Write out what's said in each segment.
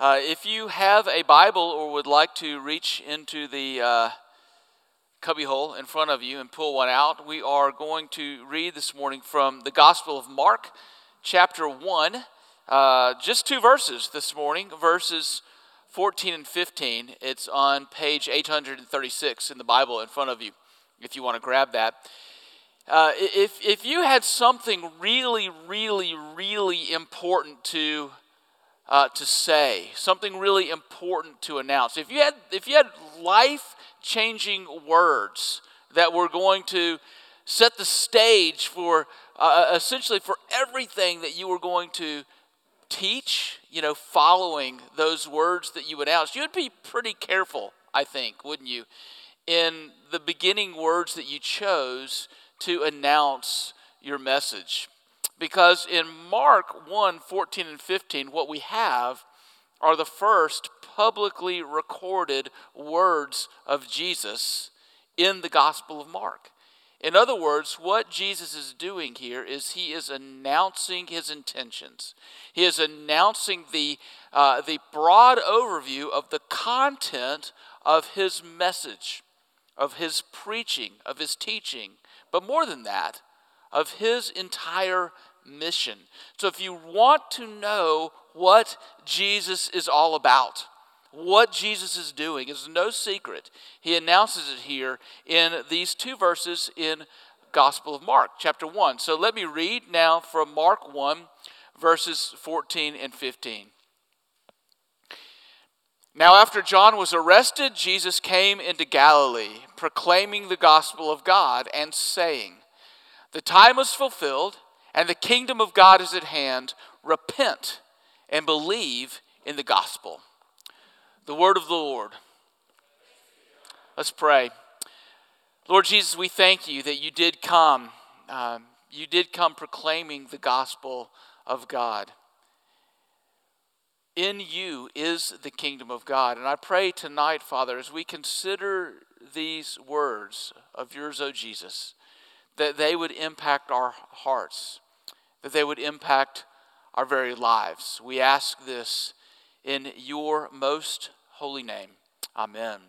Uh, if you have a Bible or would like to reach into the uh, cubbyhole in front of you and pull one out, we are going to read this morning from the Gospel of Mark, chapter 1. Uh, just two verses this morning, verses 14 and 15. It's on page 836 in the Bible in front of you, if you want to grab that. Uh, if, if you had something really, really, really important to uh, to say, something really important to announce. If you had, if you had life changing words that were going to set the stage for uh, uh, essentially for everything that you were going to teach, you know, following those words that you announced, you would be pretty careful, I think, wouldn't you, in the beginning words that you chose to announce your message. Because in Mark 1 14 and 15, what we have are the first publicly recorded words of Jesus in the Gospel of Mark. In other words, what Jesus is doing here is he is announcing his intentions. He is announcing the, uh, the broad overview of the content of his message, of his preaching, of his teaching, but more than that, of his entire mission. So if you want to know what Jesus is all about, what Jesus is doing is no secret. He announces it here in these two verses in Gospel of Mark, chapter 1. So let me read now from Mark 1, verses 14 and 15. Now, after John was arrested, Jesus came into Galilee, proclaiming the gospel of God and saying, The time is fulfilled and the kingdom of God is at hand. Repent and believe in the gospel. The word of the Lord. Let's pray. Lord Jesus, we thank you that you did come. Um, you did come proclaiming the gospel of God. In you is the kingdom of God. And I pray tonight, Father, as we consider these words of yours, O Jesus, that they would impact our hearts, that they would impact our very lives. We ask this in your most holy name. Amen.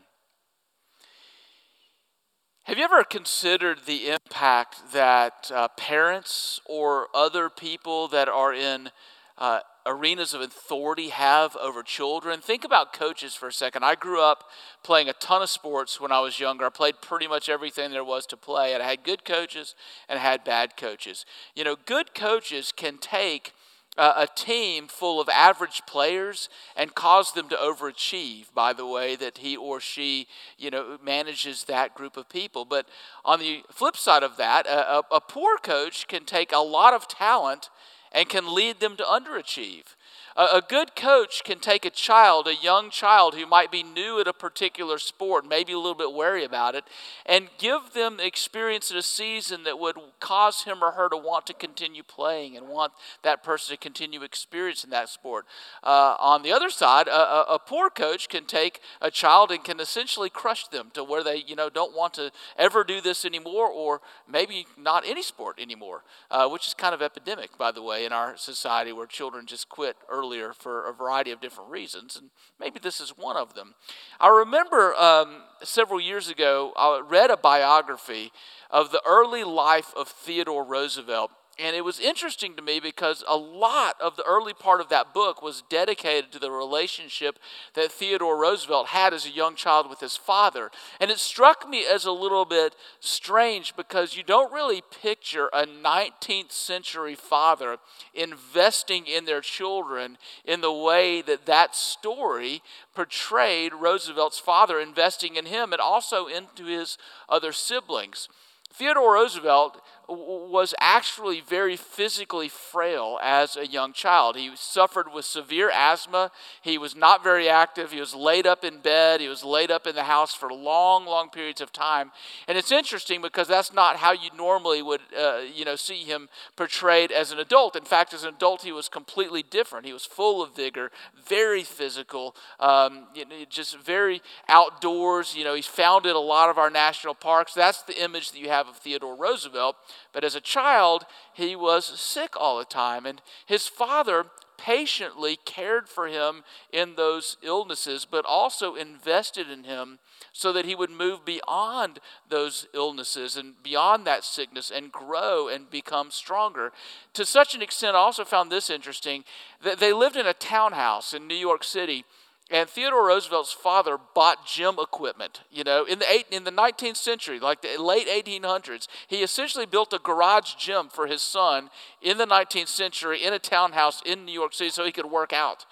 Have you ever considered the impact that uh, parents or other people that are in uh, arenas of authority have over children. Think about coaches for a second. I grew up playing a ton of sports when I was younger. I played pretty much everything there was to play, and I had good coaches and I had bad coaches. You know, good coaches can take uh, a team full of average players and cause them to overachieve by the way that he or she you know manages that group of people but on the flip side of that a, a, a poor coach can take a lot of talent and can lead them to underachieve. A, good coach can take a child, a young child who might be new at a particular sport, maybe a little bit wary about it, and give them experience in a season that would cause him or her to want to continue playing and want that person to continue experiencing that sport. Uh, on the other side, a, a, a poor coach can take a child and can essentially crush them to where they, you know, don't want to ever do this anymore, or maybe not any sport anymore, uh, which is kind of epidemic, by the way, in our society where children just quit early earlier for a variety of different reasons, and maybe this is one of them. I remember um, several years ago, I read a biography of the early life of Theodore Roosevelt. And it was interesting to me because a lot of the early part of that book was dedicated to the relationship that Theodore Roosevelt had as a young child with his father. And it struck me as a little bit strange because you don't really picture a 19th century father investing in their children in the way that that story portrayed Roosevelt's father investing in him and also into his other siblings. Theodore Roosevelt was actually very physically frail as a young child. He suffered with severe asthma. He was not very active. He was laid up in bed. He was laid up in the house for long, long periods of time. And it's interesting because that's not how you normally would, uh, you know, see him portrayed as an adult. In fact, as an adult, he was completely different. He was full of vigor, very physical, um, you know, just very outdoors. You know, he's founded a lot of our national parks. That's the image that you have of Theodore Roosevelt. But as a child, he was sick all the time. And his father patiently cared for him in those illnesses, but also invested in him so that he would move beyond those illnesses and beyond that sickness and grow and become stronger. To such an extent, I also found this interesting that they lived in a townhouse in New York City. And Theodore Roosevelt's father bought gym equipment. You know, in the eight, in the 19th century, like the late 1800s, he essentially built a garage gym for his son in the 19th century in a townhouse in New York City so he could work out.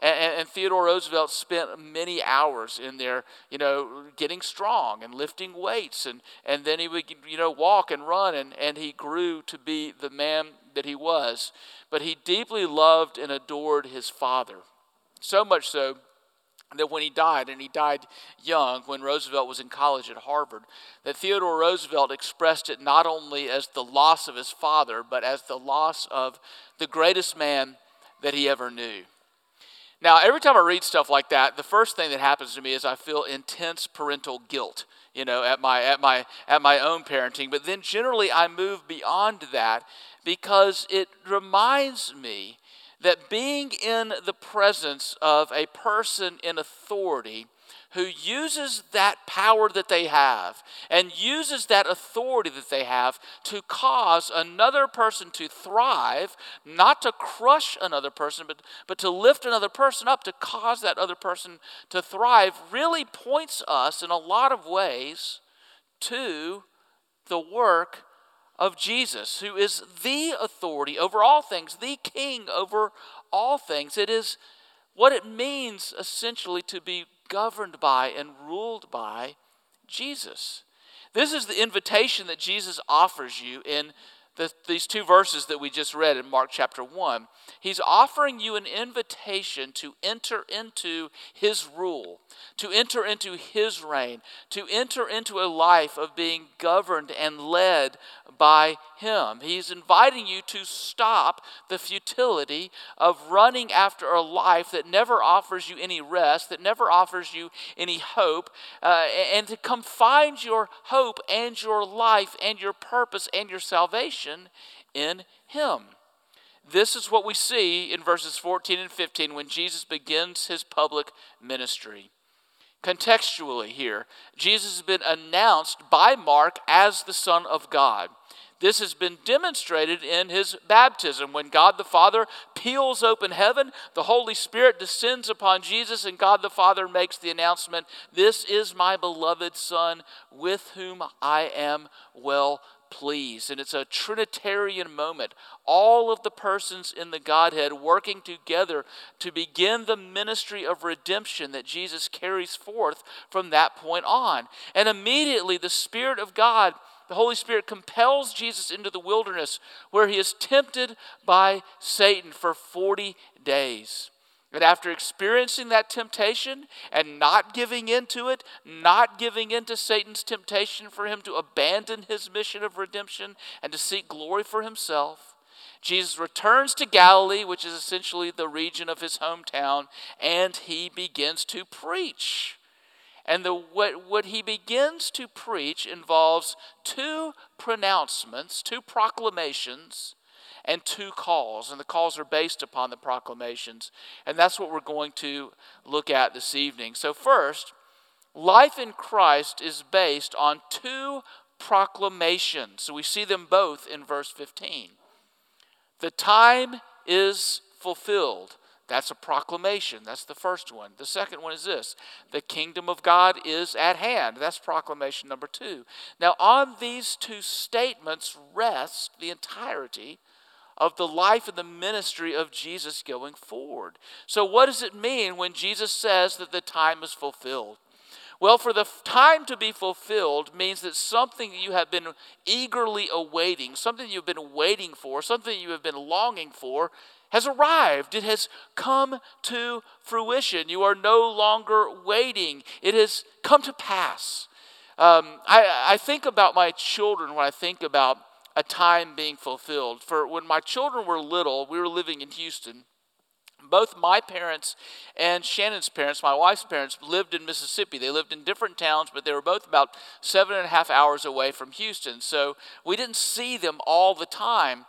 And, and, Theodore Roosevelt spent many hours in there, you know, getting strong and lifting weights. And, and then he would, you know, walk and run, and, and he grew to be the man that he was. But he deeply loved and adored his father. So much so that when he died, and he died young when Roosevelt was in college at Harvard, that Theodore Roosevelt expressed it not only as the loss of his father, but as the loss of the greatest man that he ever knew. Now, every time I read stuff like that, the first thing that happens to me is I feel intense parental guilt, you know, at my at my at my own parenting. But then generally I move beyond that because it reminds me that being in the presence of a person in authority who uses that power that they have and uses that authority that they have to cause another person to thrive, not to crush another person, but, but to lift another person up, to cause that other person to thrive, really points us in a lot of ways to the work of Jesus, who is the authority over all things, the king over all things. It is what it means essentially to be governed by and ruled by Jesus. This is the invitation that Jesus offers you in the, these two verses that we just read in Mark chapter 1. He's offering you an invitation to enter into his rule, to enter into his reign, to enter into a life of being governed and led by Him. He's inviting you to stop the futility of running after a life that never offers you any rest, that never offers you any hope, uh, and to come find your hope and your life and your purpose and your salvation in Him. This is what we see in verses 14 and 15 when Jesus begins his public ministry contextually here. Jesus has been announced by Mark as the Son of God. This has been demonstrated in his baptism. When God the Father peels open heaven, the Holy Spirit descends upon Jesus, and God the Father makes the announcement This is my beloved Son, with whom I am well pleased. And it's a Trinitarian moment. All of the persons in the Godhead working together to begin the ministry of redemption that Jesus carries forth from that point on. And immediately the Spirit of God the Holy Spirit compels Jesus into the wilderness where he is tempted by Satan for 40 days. And after experiencing that temptation and not giving into it, not giving into Satan's temptation for him to abandon his mission of redemption and to seek glory for himself, Jesus returns to Galilee, which is essentially the region of his hometown, and he begins to preach. And the, what, what he begins to preach involves two pronouncements, two proclamations, and two calls. And the calls are based upon the proclamations. And that's what we're going to look at this evening. So, first, life in Christ is based on two proclamations. So, we see them both in verse 15. The time is fulfilled. That's a proclamation. That's the first one. The second one is this the kingdom of God is at hand. That's proclamation number two. Now, on these two statements rest the entirety of the life and the ministry of Jesus going forward. So, what does it mean when Jesus says that the time is fulfilled? Well, for the time to be fulfilled means that something you have been eagerly awaiting, something you've been waiting for, something you have been longing for, has arrived. It has come to fruition. You are no longer waiting, it has come to pass. Um, I, I think about my children when I think about a time being fulfilled. For when my children were little, we were living in Houston. Both my parents and Shannon's parents, my wife's parents, lived in Mississippi. They lived in different towns, but they were both about seven and a half hours away from Houston. So we didn't see them all the time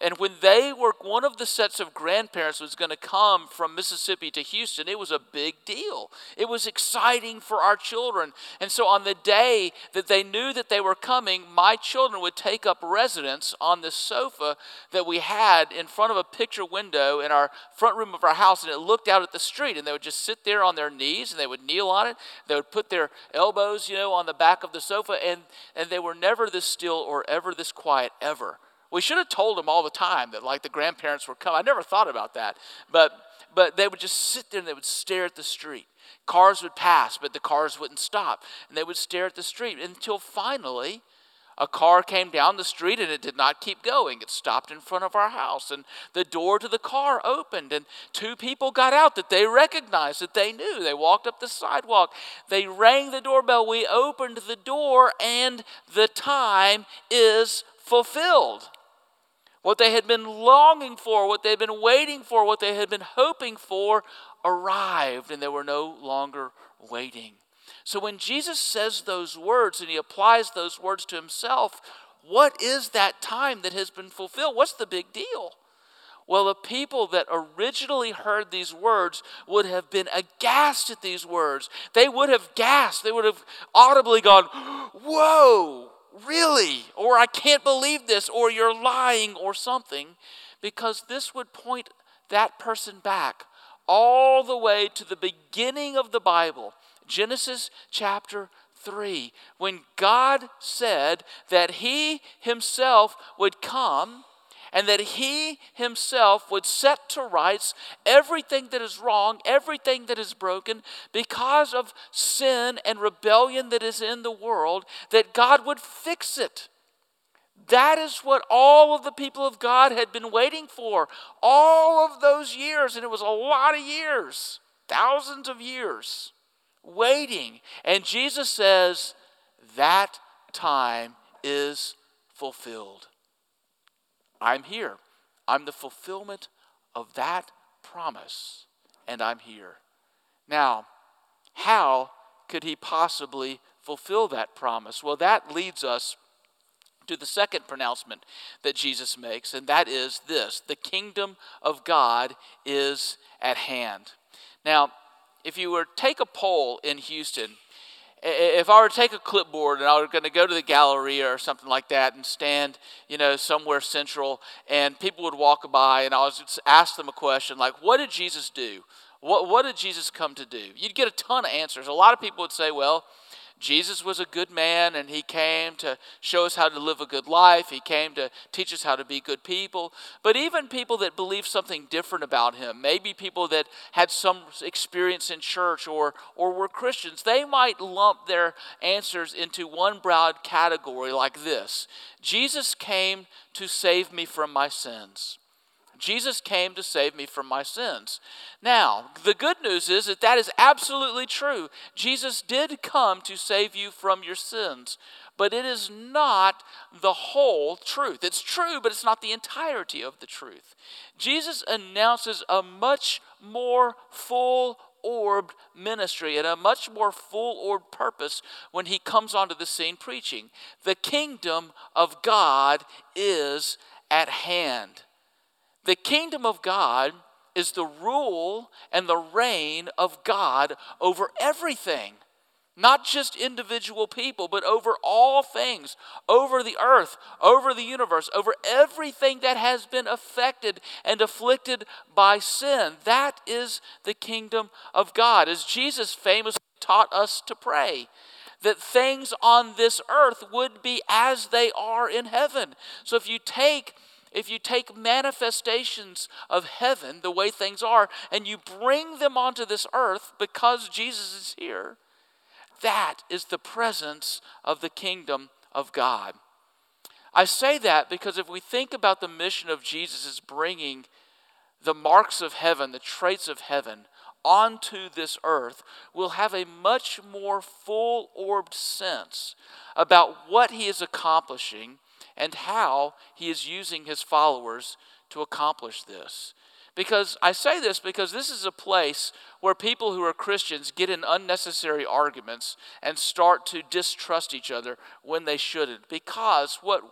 And when they were, one of the sets of grandparents was going to come from Mississippi to Houston, it was a big deal. It was exciting for our children. And so on the day that they knew that they were coming, my children would take up residence on the sofa that we had in front of a picture window in our front room of our house, and it looked out at the street. And they would just sit there on their knees and they would kneel on it. They would put their elbows, you know, on the back of the sofa, and, and they were never this still or ever this quiet, ever. We should have told them all the time that like the grandparents were coming. I never thought about that. But but they would just sit there and they would stare at the street. Cars would pass, but the cars wouldn't stop. And they would stare at the street until finally a car came down the street and it did not keep going. It stopped in front of our house and the door to the car opened and two people got out that they recognized, that they knew. They walked up the sidewalk. They rang the doorbell. We opened the door and the time is fulfilled. What they had been longing for, what they had been waiting for, what they had been hoping for arrived, and they were no longer waiting. So when Jesus says those words and he applies those words to himself, what is that time that has been fulfilled? What's the big deal? Well, the people that originally heard these words would have been aghast at these words. They would have gasped. They would have audibly gone, Whoa, really, or I can't believe this, or you're lying, or something, because this would point that person back all the way to the beginning of the Bible, Genesis chapter 3, when God said that He Himself would come and that he himself would set to rights everything that is wrong, everything that is broken, because of sin and rebellion that is in the world, that God would fix it. That is what all of the people of God had been waiting for all of those years, and it was a lot of years, thousands of years, waiting. And Jesus says, That time is fulfilled. I'm here. I'm the fulfillment of that promise, and I'm here. Now, how could he possibly fulfill that promise? Well, that leads us to the second pronouncement that Jesus makes, and that is this the kingdom of God is at hand. Now, if you were to take a poll in Houston, if I were to take a clipboard and I were going to go to the Galleria or something like that and stand, you know, somewhere central, and people would walk by, and I was ask them a question like, "What did Jesus do? What what did Jesus come to do?" You'd get a ton of answers. A lot of people would say, "Well." Jesus was a good man and he came to show us how to live a good life. He came to teach us how to be good people. But even people that believe something different about him, maybe people that had some experience in church or, or were Christians, they might lump their answers into one broad category like this Jesus came to save me from my sins. Jesus came to save me from my sins. Now, the good news is that that is absolutely true. Jesus did come to save you from your sins, but it is not the whole truth. It's true, but it's not the entirety of the truth. Jesus announces a much more full orbed ministry and a much more full orbed purpose when he comes onto the scene preaching. The kingdom of God is at hand. The kingdom of God is the rule and the reign of God over everything. Not just individual people, but over all things, over the earth, over the universe, over everything that has been affected and afflicted by sin. That is the kingdom of God. As Jesus famously taught us to pray, that things on this earth would be as they are in heaven. So if you take if you take manifestations of heaven, the way things are, and you bring them onto this earth because Jesus is here, that is the presence of the kingdom of God. I say that because if we think about the mission of Jesus as bringing the marks of heaven, the traits of heaven, onto this earth, we'll have a much more full orbed sense about what he is accomplishing and how he is using his followers to accomplish this. Because I say this because this is a place where people who are Christians get in unnecessary arguments and start to distrust each other when they shouldn't. Because what,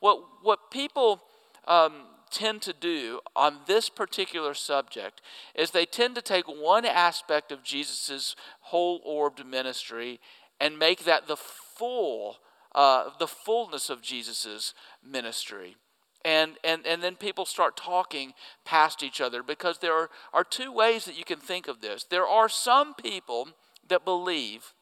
what, what people um, tend to do on this particular subject is they tend to take one aspect of Jesus' whole orbed ministry and make that the full, uh, the fullness of Jesus' ministry. And, and, and then people start talking past each other because there are, are two ways that you can think of this. There are some people that believe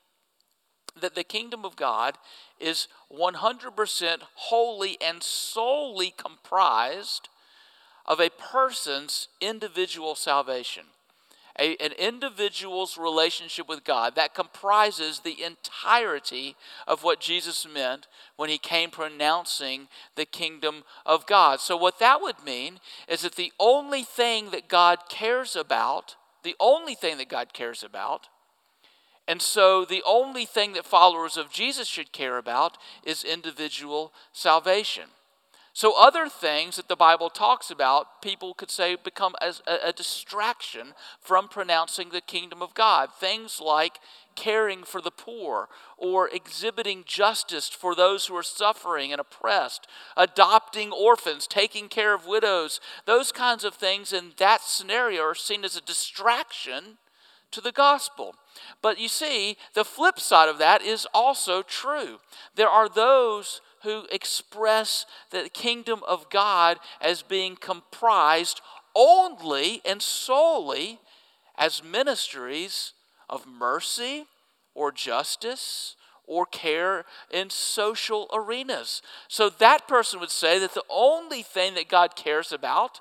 that the kingdom of God is 100% wholly and solely comprised of a person's individual salvation. A, an individual's relationship with God that comprises the entirety of what Jesus meant when he came pronouncing the kingdom of God. So, what that would mean is that the only thing that God cares about, the only thing that God cares about, and so the only thing that followers of Jesus should care about is individual salvation. So, other things that the Bible talks about, people could say become a, a, distraction from pronouncing the kingdom of God. Things like caring for the poor, or exhibiting justice for those who are suffering and oppressed, adopting orphans, taking care of widows. Those kinds of things in that scenario are seen as a distraction to the gospel. But you see, the flip side of that is also true. There are those who express the kingdom of God as being comprised only and solely as ministries of mercy or justice or care in social arenas. So that person would say that the only thing that God cares about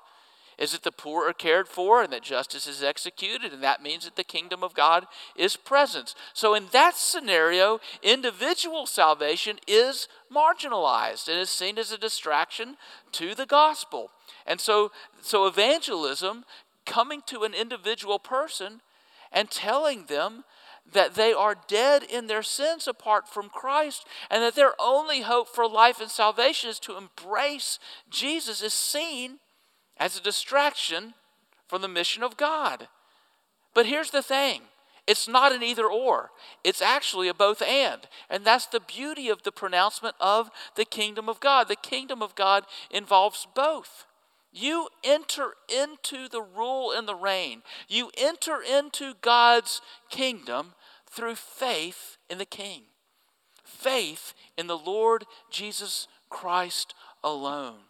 is that the poor are cared for and that justice is executed, and that means that the kingdom of God is present. So, in that scenario, individual salvation is marginalized and is seen as a distraction to the gospel. And so, so evangelism, coming to an individual person and telling them that they are dead in their sins apart from Christ and that their only hope for life and salvation is to embrace Jesus is seen as a distraction from the mission of God. But here's the thing it's not an either or, it's actually a both and. And that's the beauty of the pronouncement of the kingdom of God. The kingdom of God involves both. You enter into the rule and the reign, you enter into God's kingdom through faith in the King, faith in the Lord Jesus Christ alone.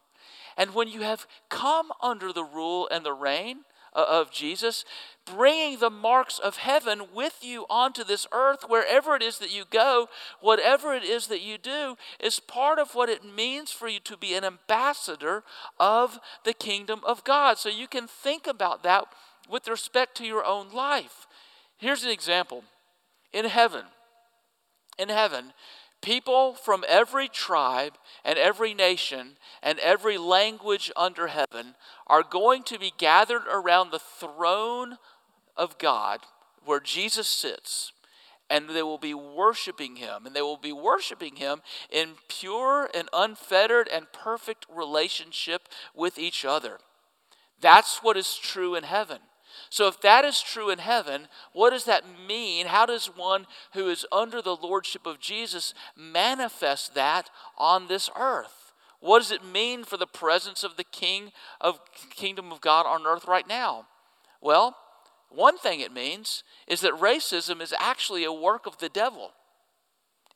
And when you have come under the rule and the reign uh, of Jesus, bringing the marks of heaven with you onto this earth, wherever it is that you go, whatever it is that you do, is part of what it means for you to be an ambassador of the kingdom of God. So you can think about that with respect to your own life. Here's an example in heaven. In heaven, People from every tribe and every nation and every language under heaven are going to be gathered around the throne of God where Jesus sits. And they will be worshiping him. And they will be worshiping him in pure and unfettered and perfect relationship with each other. That's what is true in heaven. So, if that is true in heaven, what does that mean? How does one who is under the lordship of Jesus manifest that on this earth? What does it mean for the presence of the King of Kingdom of God on earth right now? Well, one thing it means is that racism is actually a work of the devil.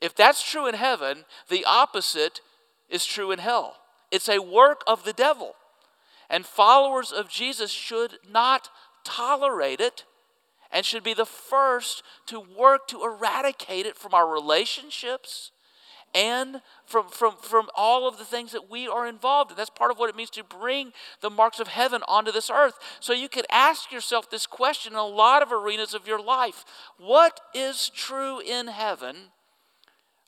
If that's true in heaven, the opposite is true in hell. It's a work of the devil. And followers of Jesus should not tolerate it and should be the first to work to eradicate it from our relationships and from, from, from all of the things that we are involved in. That's part of what it means to bring the marks of heaven onto this earth. So you could ask yourself this question in a lot of arenas of your life What is true in heaven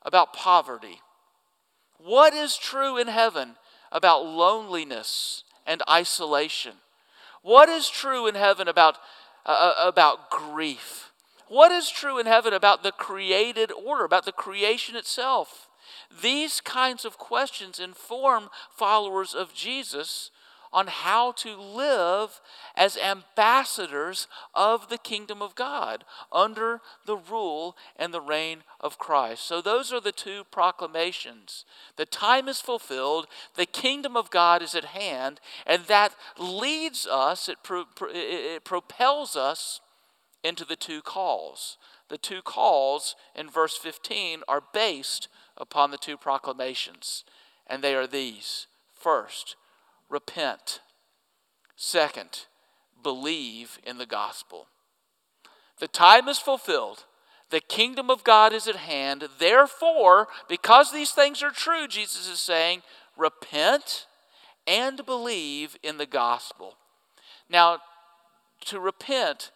about poverty? What is true in heaven about loneliness and isolation? What is true in heaven about, uh, uh, about grief? What is true in heaven about the created order, about the creation itself? These kinds of questions inform followers of Jesus on how to live as ambassadors of the kingdom of God under the rule and the reign of Christ. So, those are the two proclamations. The time is fulfilled, the kingdom of God is at hand, and that leads us, it, pro- it propels us into the two calls. The two calls in verse 15 are based upon the two proclamations, and they are these. First, repent. Second, believe in the gospel. The time is fulfilled. The kingdom of God is at hand. Therefore, because these things are true, Jesus is saying, repent and believe in the gospel. Now, to repent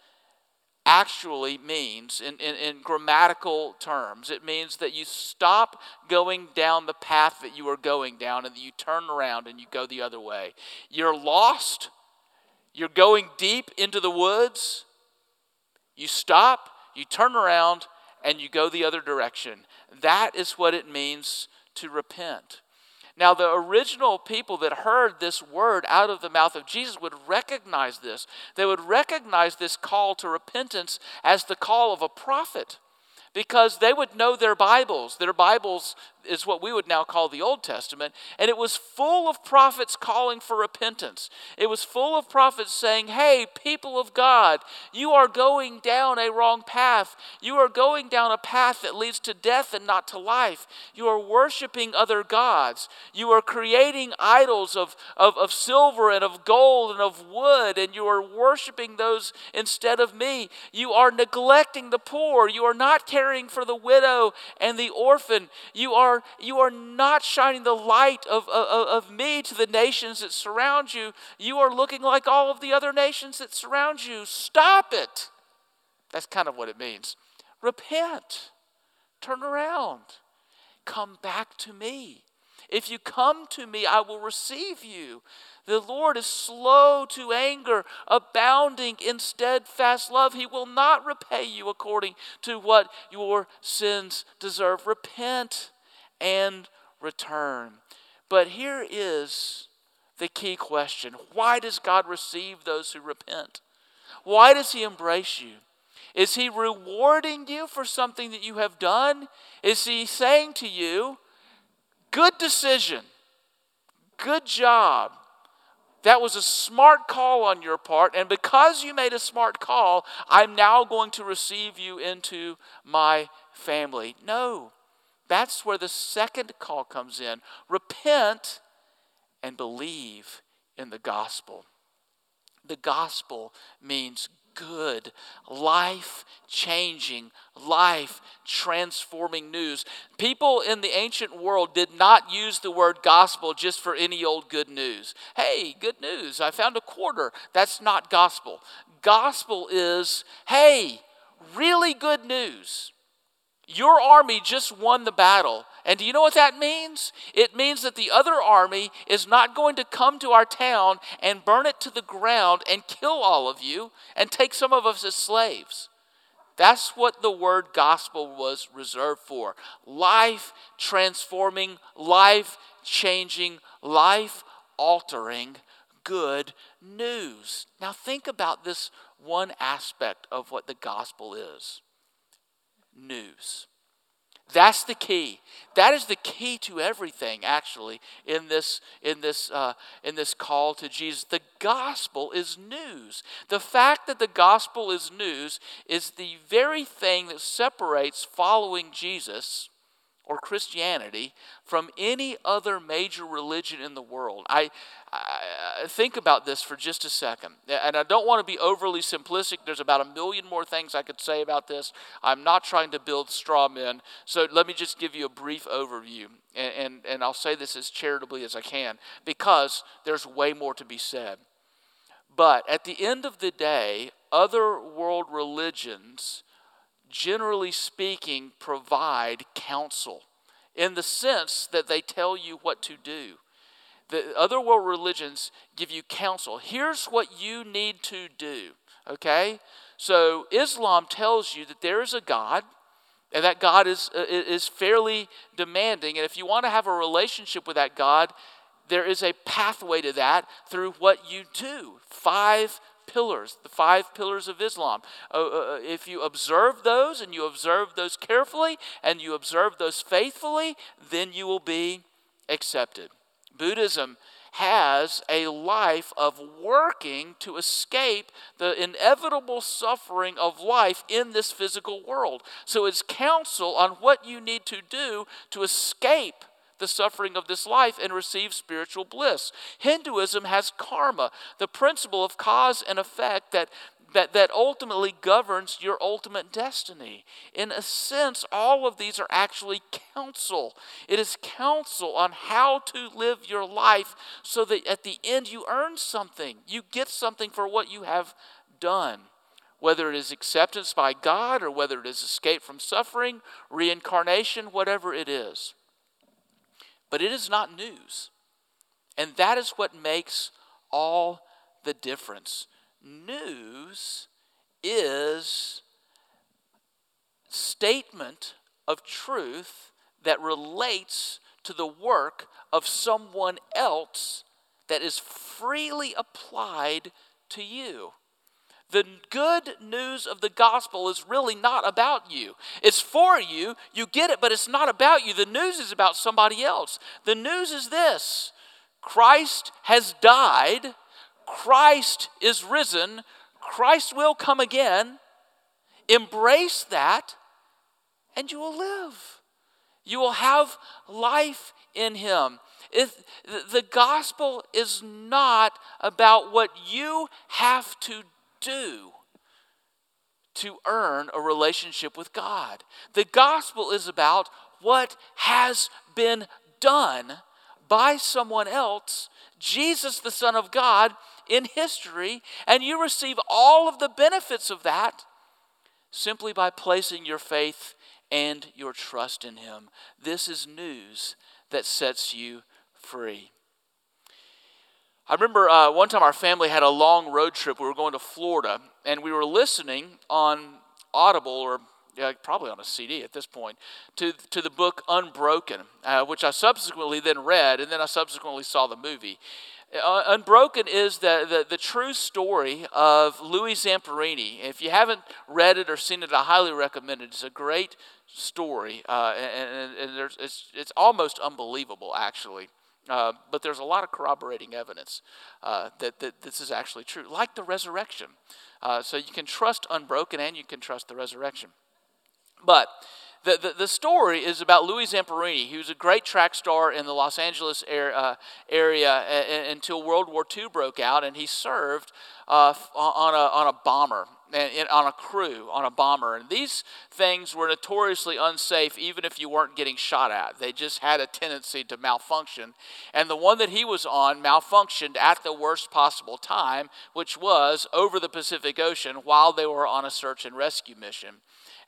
actually means, in, in, in, grammatical terms, it means that you stop going down the path that you are going down and you turn around and you go the other way. You're lost, you're going deep into the woods, you stop, you turn around, and you go the other direction. That is what it means to repent. Now, the original people that heard this word out of the mouth of Jesus would recognize this. They would recognize this call to repentance as the call of a prophet because they would know their Bibles. Their Bibles is what we would now call the Old Testament, and it was full of prophets calling for repentance. It was full of prophets saying, Hey, people of God, you are going down a wrong path. You are going down a path that leads to death and not to life. You are worshiping other gods. You are creating idols of, of, of silver and of gold and of wood, and you are worshiping those instead of me. You are neglecting the poor. You are not caring for the widow and the orphan. You are are, you are not shining the light of, of, of me to the nations that surround you. You are looking like all of the other nations that surround you. Stop it. That's kind of what it means. Repent, turn around, come back to me. If you come to me, I will receive you. The Lord is slow to anger, abounding in steadfast love. He will not repay you according to what your sins deserve. Repent and return. But here is the key question why does God receive those who repent? Why does He embrace you? Is He rewarding you for something that you have done? Is He saying to you, Good decision, good job? That was a smart call on your part, and because you made a smart call, I'm now going to receive you into my family. No. That's where the second call comes in. Repent and believe in the gospel. The gospel means good, life changing, life transforming news. People in the ancient world did not use the word gospel just for any old good news. Hey, good news, I found a quarter. That's not gospel. Gospel is, hey, really good news. Your army just won the battle. And do you know what that means? It means that the other army is not going to come to our town and burn it to the ground and kill all of you and take some of us as slaves. That's what the word gospel was reserved for life transforming, life changing, life altering good news. Now, think about this one aspect of what the gospel is news. That's the key. That is the key to everything, actually, in this, in, this, uh, in this call to Jesus. The gospel is news. The fact that the gospel is news is the very thing that separates following Jesus or Christianity from any other major religion in the world. I, Think about this for just a second. And I don't want to be overly simplistic. There's about a million more things I could say about this. I'm not trying to build straw men. So let me just give you a brief overview. And, and, and I'll say this as charitably as I can because there's way more to be said. But at the end of the day, other world religions generally speaking, provide counsel in the sense that they tell you what to do. The other world religions give you counsel. Here's what you need to do, okay? So Islam tells you that there is a God and that God is, is fairly demanding. And if you want to have a relationship with that God, there is a pathway to that through what you do. Five pillars, the five pillars of Islam. Uh, uh, uh, if you observe those and you observe those carefully and you observe those faithfully, then you will be accepted. Buddhism has a life of working to escape the inevitable suffering of life in this physical world. So it's counsel on what you need to do to escape the suffering of this life and receive spiritual bliss. Hinduism has karma, the principle of cause and effect that that, that ultimately governs your ultimate destiny. In a sense, all of these are actually counsel. It is counsel on how to live your life so that at the end you earn something. You get something for what you have done. Whether it is acceptance by God or whether it is escape from suffering, reincarnation, whatever it is but it is not news. And that is what makes all the difference. News is statement of truth that relates to the work of someone else that is freely applied to you. The good news of the gospel is really not about you. It's for you, you get it, but it's not about you. The news is about somebody else. The news is this Christ has died, Christ is risen, Christ will come again. Embrace that, and you will live. You will have life in Him. If the gospel is not about what you have to do to earn a relationship with God. The gospel is about what has been done by someone else, Jesus, the Son of God, in history, and you receive all of the benefits of that simply by placing your faith and your trust in Him. This is news that sets you free. I remember uh, one time our family had a long road trip. We were going to Florida, and we were listening on Audible or yeah, probably on a CD at this point, to, to the book Unbroken, uh, which I subsequently then read, and then I subsequently saw the movie. Uh, Unbroken is the, the, the, true story of Louis Zamperini. If you haven't read it or seen it, I highly recommend it. It's a great story, uh, and, and, and it's, it's almost unbelievable, actually. Uh, but there's a lot of corroborating evidence uh, that, that this is actually true, like the resurrection. Uh, so you can trust unbroken and you can trust the resurrection. But the, the, the, story is about Louis Zamperini. He was a great track star in the Los Angeles air, uh, area a, a, until World War II broke out, and he served uh, on, a, on a bomber and, on a crew on a bomber. And these things were notoriously unsafe, even if you weren't getting shot at. They just had a tendency to malfunction. And the one that he was on malfunctioned at the worst possible time, which was over the Pacific Ocean while they were on a search and rescue mission.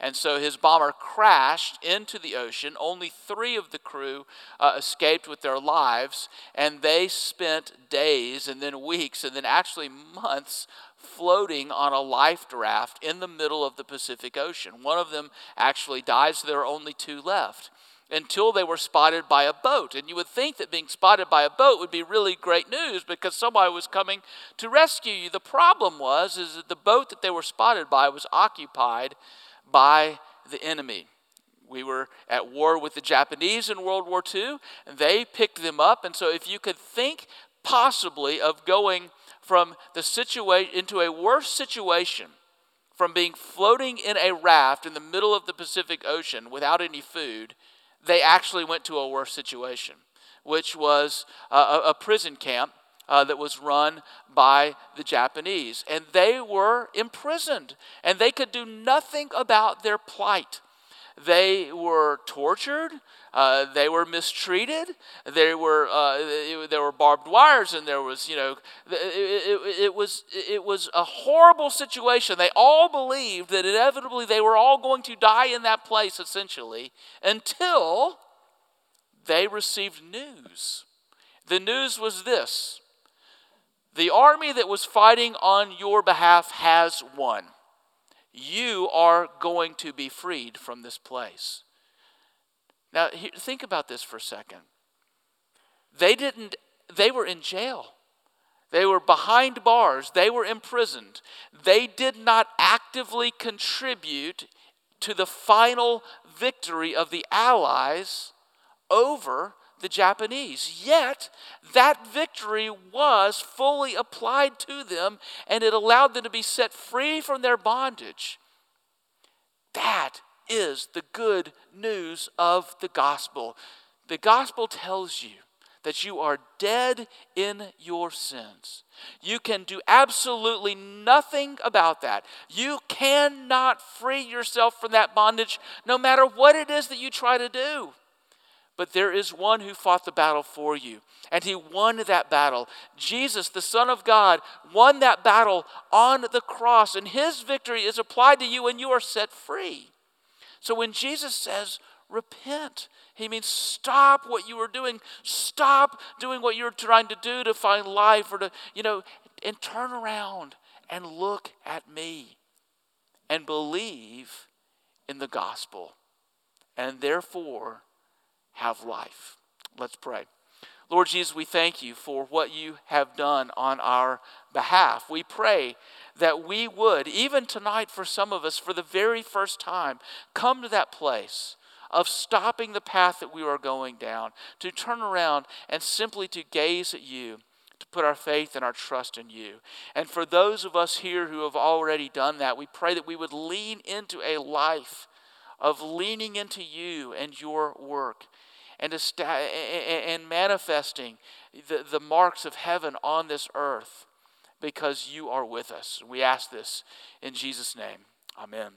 And so his bomber crashed into the ocean. Only three of the crew uh, escaped with their lives, and they spent days and then weeks and then actually months floating on a life raft in the middle of the Pacific Ocean. One of them actually died, so there are only two left until they were spotted by a boat. And you would think that being spotted by a boat would be really great news because somebody was coming to rescue you. The problem was is that the boat that they were spotted by was occupied by the enemy. We were at war with the Japanese in World War II, and they picked them up. And so if you could think possibly of going from the situation into a worse situation from being floating in a raft in the middle of the Pacific Ocean without any food, they actually went to a worse situation, which was a, a prison camp uh, that was run by the Japanese. And they were imprisoned, and they could do nothing about their plight. They were tortured. Uh, they were mistreated. They were uh, there were barbed wires, and there was you know it, it, it, was it was a horrible situation. They all believed that inevitably they were all going to die in that place, essentially, until they received news. The news was this: the army that was fighting on your behalf has won you are going to be freed from this place. Now, think about this for a second. They didn't, they were in jail. They were behind bars. They were imprisoned. They did not actively contribute to the final victory of the Allies over the Japanese. Yet, that victory was fully applied to them and it allowed them to be set free from their bondage. That is the good news of the gospel. The gospel tells you that you are dead in your sins. You can do absolutely nothing about that. You cannot free yourself from that bondage no matter what it is that you try to do. But there is one who fought the battle for you, and he won that battle. Jesus, the Son of God, won that battle on the cross, and his victory is applied to you, and you are set free. So when Jesus says, repent, he means stop what you are doing. Stop doing what you're trying to do to find life or to, you know, and turn around and look at me and believe in the gospel. And therefore, have life. Let's pray. Lord Jesus, we thank you for what you have done on our behalf. We pray that we would, even tonight for some of us, for the very first time, come to that place of stopping the path that we are going down, to turn around and simply to gaze at you, to put our faith and our trust in you. And for those of us here who have already done that, we pray that we would lean into a life of leaning into you and your work and, and manifesting the, the marks of heaven on this earth because you are with us. We ask this in Jesus' name. Amen.